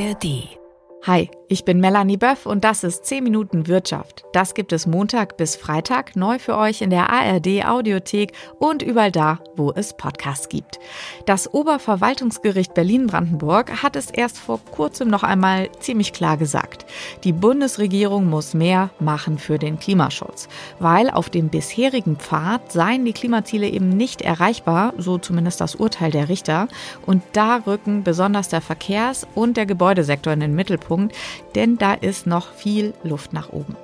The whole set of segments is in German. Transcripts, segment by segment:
ARD Hi, ich bin Melanie Böff und das ist 10 Minuten Wirtschaft. Das gibt es Montag bis Freitag neu für euch in der ARD Audiothek und überall da, wo es Podcasts gibt. Das Oberverwaltungsgericht Berlin-Brandenburg hat es erst vor kurzem noch einmal ziemlich klar gesagt. Die Bundesregierung muss mehr machen für den Klimaschutz, weil auf dem bisherigen Pfad seien die Klimaziele eben nicht erreichbar, so zumindest das Urteil der Richter. Und da rücken besonders der Verkehrs- und der Gebäudesektor in den Mittelpunkt Punkt, denn da ist noch viel Luft nach oben.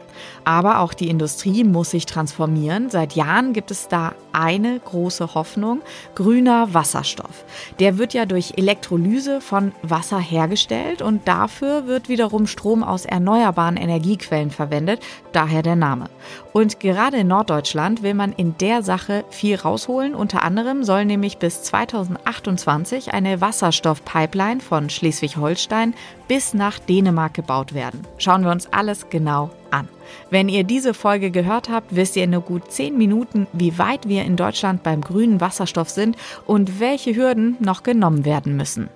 Aber auch die Industrie muss sich transformieren. Seit Jahren gibt es da eine große Hoffnung, grüner Wasserstoff. Der wird ja durch Elektrolyse von Wasser hergestellt und dafür wird wiederum Strom aus erneuerbaren Energiequellen verwendet, daher der Name. Und gerade in Norddeutschland will man in der Sache viel rausholen. Unter anderem soll nämlich bis 2028 eine Wasserstoffpipeline von Schleswig-Holstein bis nach Dänemark gebaut werden. Schauen wir uns alles genau an. Wenn ihr diese Folge gehört habt, wisst ihr in nur gut 10 Minuten, wie weit wir in Deutschland beim grünen Wasserstoff sind und welche Hürden noch genommen werden müssen.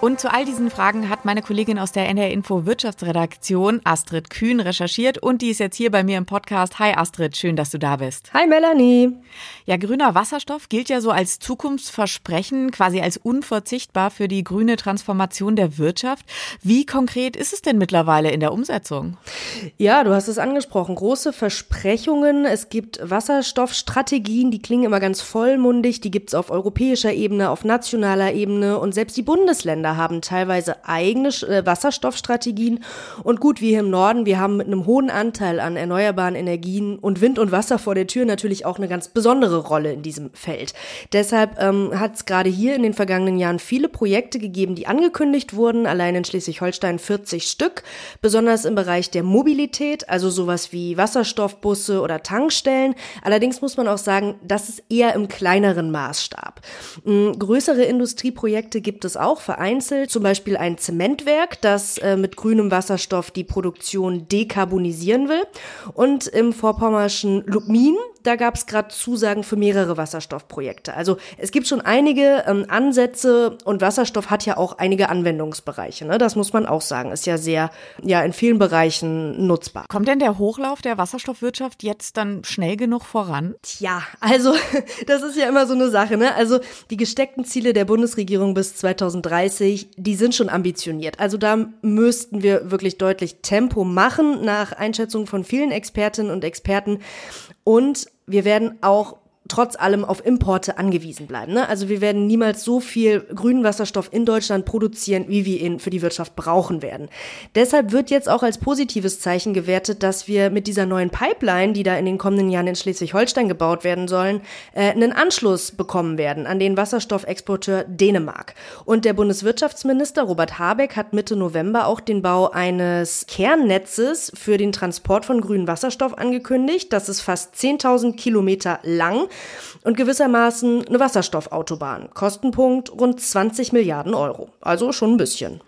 Und zu all diesen Fragen hat meine Kollegin aus der NR Info Wirtschaftsredaktion, Astrid Kühn, recherchiert und die ist jetzt hier bei mir im Podcast. Hi Astrid, schön, dass du da bist. Hi Melanie. Ja, grüner Wasserstoff gilt ja so als Zukunftsversprechen, quasi als unverzichtbar für die grüne Transformation der Wirtschaft. Wie konkret ist es denn mittlerweile in der Umsetzung? Ja, du hast es angesprochen. Große Versprechungen. Es gibt Wasserstoffstrategien, die klingen immer ganz vollmundig. Die gibt es auf europäischer Ebene, auf nationaler Ebene und selbst die Bundesländer Länder haben teilweise eigene äh, Wasserstoffstrategien. Und gut, wir hier im Norden, wir haben mit einem hohen Anteil an erneuerbaren Energien und Wind und Wasser vor der Tür natürlich auch eine ganz besondere Rolle in diesem Feld. Deshalb ähm, hat es gerade hier in den vergangenen Jahren viele Projekte gegeben, die angekündigt wurden, allein in Schleswig-Holstein 40 Stück, besonders im Bereich der Mobilität, also sowas wie Wasserstoffbusse oder Tankstellen. Allerdings muss man auch sagen, das ist eher im kleineren Maßstab. Ähm, größere Industrieprojekte gibt es auch, vereinzelt vereinzelt, zum Beispiel ein Zementwerk, das äh, mit grünem Wasserstoff die Produktion dekarbonisieren will. Und im vorpommerschen Lubmin, da gab es gerade Zusagen für mehrere Wasserstoffprojekte. Also es gibt schon einige ähm, Ansätze und Wasserstoff hat ja auch einige Anwendungsbereiche. Ne? Das muss man auch sagen. Ist ja sehr, ja, in vielen Bereichen nutzbar. Kommt denn der Hochlauf der Wasserstoffwirtschaft jetzt dann schnell genug voran? Tja, also das ist ja immer so eine Sache. Ne? Also die gesteckten Ziele der Bundesregierung bis 2030, die sind schon ambitioniert. Also da müssten wir wirklich deutlich Tempo machen nach Einschätzung von vielen Expertinnen und Experten. Und wir werden auch trotz allem auf Importe angewiesen bleiben. Ne? Also wir werden niemals so viel grünen Wasserstoff in Deutschland produzieren, wie wir ihn für die Wirtschaft brauchen werden. Deshalb wird jetzt auch als positives Zeichen gewertet, dass wir mit dieser neuen Pipeline, die da in den kommenden Jahren in Schleswig-Holstein gebaut werden sollen, äh, einen Anschluss bekommen werden an den Wasserstoffexporteur Dänemark. Und der Bundeswirtschaftsminister Robert Habeck hat Mitte November auch den Bau eines Kernnetzes für den Transport von grünem Wasserstoff angekündigt. Das ist fast 10.000 Kilometer lang und gewissermaßen eine Wasserstoffautobahn. Kostenpunkt rund 20 Milliarden Euro. Also schon ein bisschen.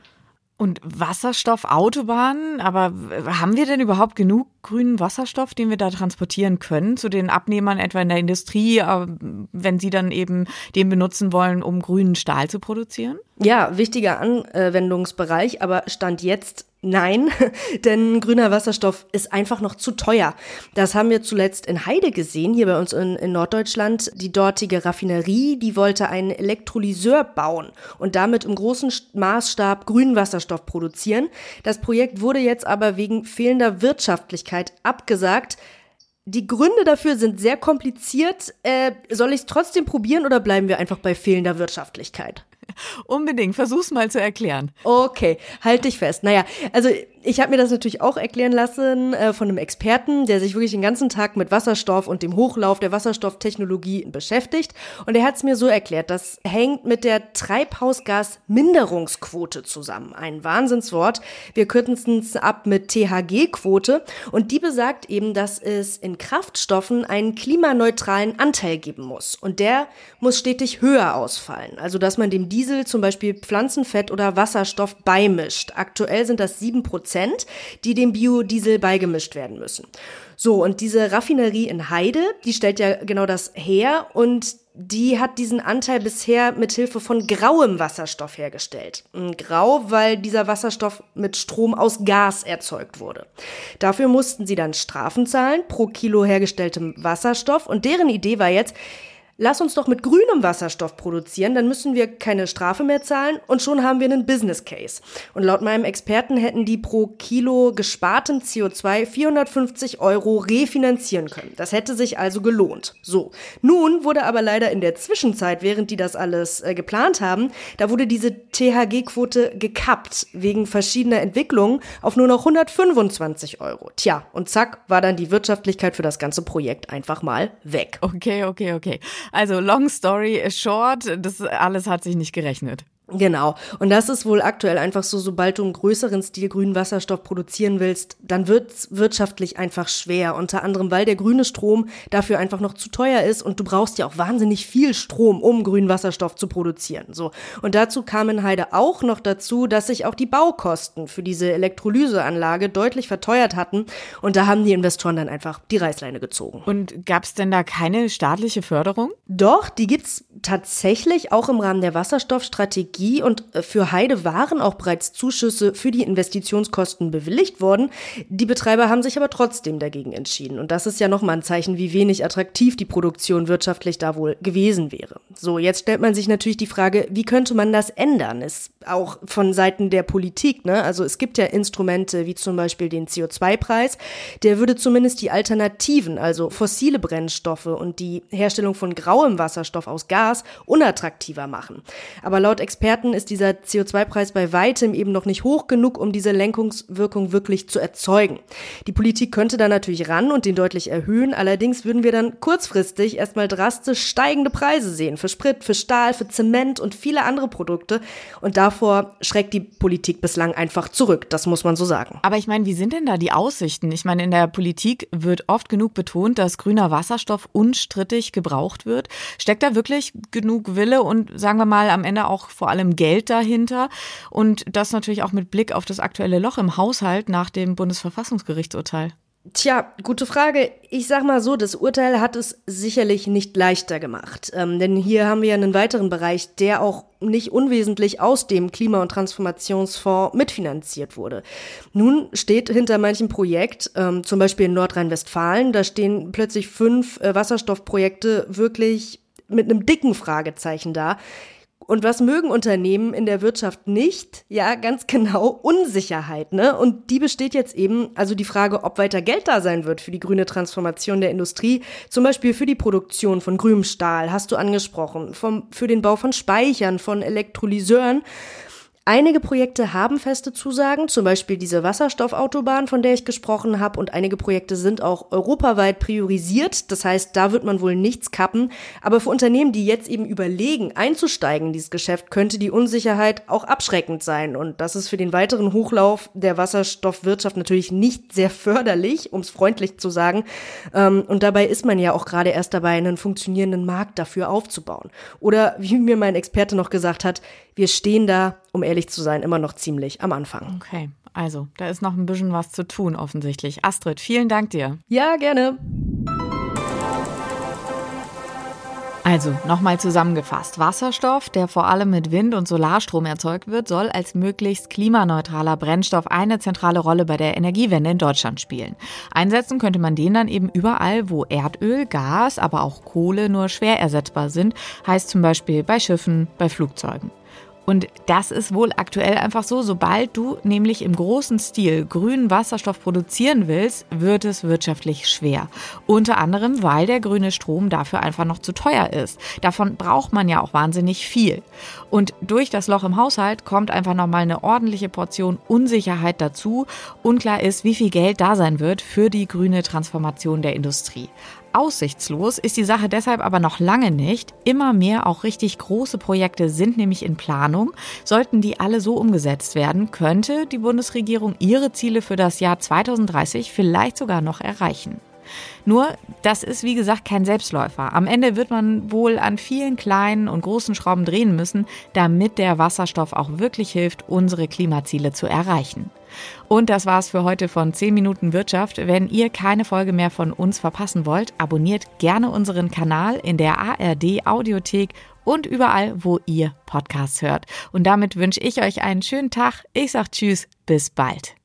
Und Wasserstoffautobahnen, aber haben wir denn überhaupt genug grünen Wasserstoff, den wir da transportieren können zu den Abnehmern etwa in der Industrie, äh, wenn sie dann eben den benutzen wollen, um grünen Stahl zu produzieren? Ja, wichtiger Anwendungsbereich, aber Stand jetzt Nein, denn grüner Wasserstoff ist einfach noch zu teuer. Das haben wir zuletzt in Heide gesehen, hier bei uns in, in, Norddeutschland. Die dortige Raffinerie, die wollte einen Elektrolyseur bauen und damit im großen Maßstab grünen Wasserstoff produzieren. Das Projekt wurde jetzt aber wegen fehlender Wirtschaftlichkeit abgesagt. Die Gründe dafür sind sehr kompliziert. Äh, soll ich es trotzdem probieren oder bleiben wir einfach bei fehlender Wirtschaftlichkeit? Unbedingt, versuch's mal zu erklären. Okay, halt dich fest. Naja, also ich habe mir das natürlich auch erklären lassen äh, von einem Experten, der sich wirklich den ganzen Tag mit Wasserstoff und dem Hochlauf der Wasserstofftechnologie beschäftigt. Und er hat es mir so erklärt, das hängt mit der Treibhausgasminderungsquote zusammen. Ein Wahnsinnswort. Wir kürzen es ab mit THG-Quote. Und die besagt eben, dass es in Kraftstoffen einen klimaneutralen Anteil geben muss. Und der muss stetig höher ausfallen. Also, dass man dem Diesel zum Beispiel Pflanzenfett oder Wasserstoff beimischt. Aktuell sind das sieben Prozent. Prozent, die dem Biodiesel beigemischt werden müssen. So, und diese Raffinerie in Heide, die stellt ja genau das her und die hat diesen Anteil bisher mit Hilfe von grauem Wasserstoff hergestellt. Grau, weil dieser Wasserstoff mit Strom aus Gas erzeugt wurde. Dafür mussten sie dann Strafen zahlen pro Kilo hergestelltem Wasserstoff und deren Idee war jetzt, lass uns doch mit grünem Wasserstoff produzieren, dann müssen wir keine Strafe mehr zahlen und schon haben wir einen Business Case. Und laut meinem Experten hätten die pro Kilo gesparten CO2 450 Euro refinanzieren können. Das hätte sich also gelohnt. So. Nun wurde aber leider in der Zwischenzeit, während die das alles äh, geplant haben, da wurde diese THG-Quote gekappt wegen verschiedener Entwicklungen auf nur noch 125 Euro. Tja, und zack, war dann die Wirtschaftlichkeit für das ganze Projekt einfach mal weg. Okay, okay, okay. Also long story short, das alles hat sich nicht gerechnet. Genau. Und das ist wohl aktuell einfach so, sobald du im größeren Stil grünen Wasserstoff produzieren willst, dann wird's wirtschaftlich einfach schwer. Unter anderem, weil der grüne Strom dafür einfach noch zu teuer ist und du brauchst ja auch wahnsinnig viel Strom, um grünen Wasserstoff zu produzieren. So. Und dazu kam in Heide auch noch dazu, dass sich auch die Baukosten für diese Elektrolyseanlage deutlich verteuert hatten. Und da haben die Investoren dann einfach die Reißleine gezogen. Und gab's denn da keine staatliche Förderung? Doch, die gibt's tatsächlich auch im Rahmen der Wasserstoffstrategie und äh, für Heide waren auch bereits Zuschüsse für die Investitionskosten bewilligt worden. Die Betreiber haben sich aber trotzdem dagegen entschieden und das ist ja nochmal ein Zeichen, wie wenig attraktiv die Produktion wirtschaftlich da wohl gewesen wäre. So, jetzt stellt man sich natürlich die Frage, wie könnte man das ändern? Ist auch von Seiten der Politik, ne? Also es gibt ja Instrumente wie zum Beispiel den CO2-Preis, der würde zumindest die Alternativen, also fossile Brennstoffe und die Herstellung von grauem Wasserstoff aus Gas unattraktiver machen. Aber laut Experten ist dieser CO2-Preis bei weitem eben noch nicht hoch genug, um diese Lenkungswirkung wirklich zu erzeugen. Die Politik könnte da natürlich ran und den deutlich erhöhen, allerdings würden wir dann kurzfristig erstmal drastisch steigende Preise sehen für Sprit, für Stahl, für Zement und viele andere Produkte und davor schreckt die Politik bislang einfach zurück, das muss man so sagen. Aber ich meine, wie sind denn da die Aussichten? Ich meine, in der Politik wird oft genug betont, dass grüner Wasserstoff unstrittig gebraucht wird. Steckt da wirklich genug Wille und sagen wir mal am Ende auch vor allem Geld dahinter. Und das natürlich auch mit Blick auf das aktuelle Loch im Haushalt nach dem Bundesverfassungsgerichtsurteil. Tja, gute Frage. Ich sag mal so, das Urteil hat es sicherlich nicht leichter gemacht. Ähm, denn hier haben wir einen weiteren Bereich, der auch nicht unwesentlich aus dem Klima- und Transformationsfonds mitfinanziert wurde. Nun steht hinter manchem Projekt, ähm, zum Beispiel in Nordrhein-Westfalen, da stehen plötzlich fünf äh, Wasserstoffprojekte wirklich mit einem dicken Fragezeichen da. Und was mögen Unternehmen in der Wirtschaft nicht? Ja, ganz genau Unsicherheit, ne? Und die besteht jetzt eben, also die Frage, ob weiter Geld da sein wird für die grüne Transformation der Industrie, zum Beispiel für die Produktion von grünem Stahl, hast du angesprochen, vom, für den Bau von Speichern, von Elektrolyseuren. Einige Projekte haben feste Zusagen, zum Beispiel diese Wasserstoffautobahn, von der ich gesprochen habe, und einige Projekte sind auch europaweit priorisiert. Das heißt, da wird man wohl nichts kappen. Aber für Unternehmen, die jetzt eben überlegen, einzusteigen in dieses Geschäft, könnte die Unsicherheit auch abschreckend sein. Und das ist für den weiteren Hochlauf der Wasserstoffwirtschaft natürlich nicht sehr förderlich, um es freundlich zu sagen. Ähm, und dabei ist man ja auch gerade erst dabei, einen funktionierenden Markt dafür aufzubauen. Oder wie mir mein Experte noch gesagt hat, wir stehen da, um ehrlich zu sein, immer noch ziemlich am Anfang. Okay, also da ist noch ein bisschen was zu tun offensichtlich. Astrid, vielen Dank dir. Ja, gerne. Also nochmal zusammengefasst. Wasserstoff, der vor allem mit Wind- und Solarstrom erzeugt wird, soll als möglichst klimaneutraler Brennstoff eine zentrale Rolle bei der Energiewende in Deutschland spielen. Einsetzen könnte man den dann eben überall, wo Erdöl, Gas, aber auch Kohle nur schwer ersetzbar sind, heißt zum Beispiel bei Schiffen, bei Flugzeugen. Und das ist wohl aktuell einfach so, sobald du nämlich im großen Stil grünen Wasserstoff produzieren willst, wird es wirtschaftlich schwer. Unter anderem, weil der grüne Strom dafür einfach noch zu teuer ist. Davon braucht man ja auch wahnsinnig viel. Und durch das Loch im Haushalt kommt einfach nochmal eine ordentliche Portion Unsicherheit dazu. Unklar ist, wie viel Geld da sein wird für die grüne Transformation der Industrie. Aussichtslos ist die Sache deshalb aber noch lange nicht. Immer mehr auch richtig große Projekte sind nämlich in Planung. Sollten die alle so umgesetzt werden, könnte die Bundesregierung ihre Ziele für das Jahr 2030 vielleicht sogar noch erreichen. Nur, das ist wie gesagt kein Selbstläufer. Am Ende wird man wohl an vielen kleinen und großen Schrauben drehen müssen, damit der Wasserstoff auch wirklich hilft, unsere Klimaziele zu erreichen. Und das war's für heute von 10 Minuten Wirtschaft. Wenn ihr keine Folge mehr von uns verpassen wollt, abonniert gerne unseren Kanal in der ARD Audiothek und überall, wo ihr Podcasts hört. Und damit wünsche ich euch einen schönen Tag. Ich sag Tschüss, bis bald.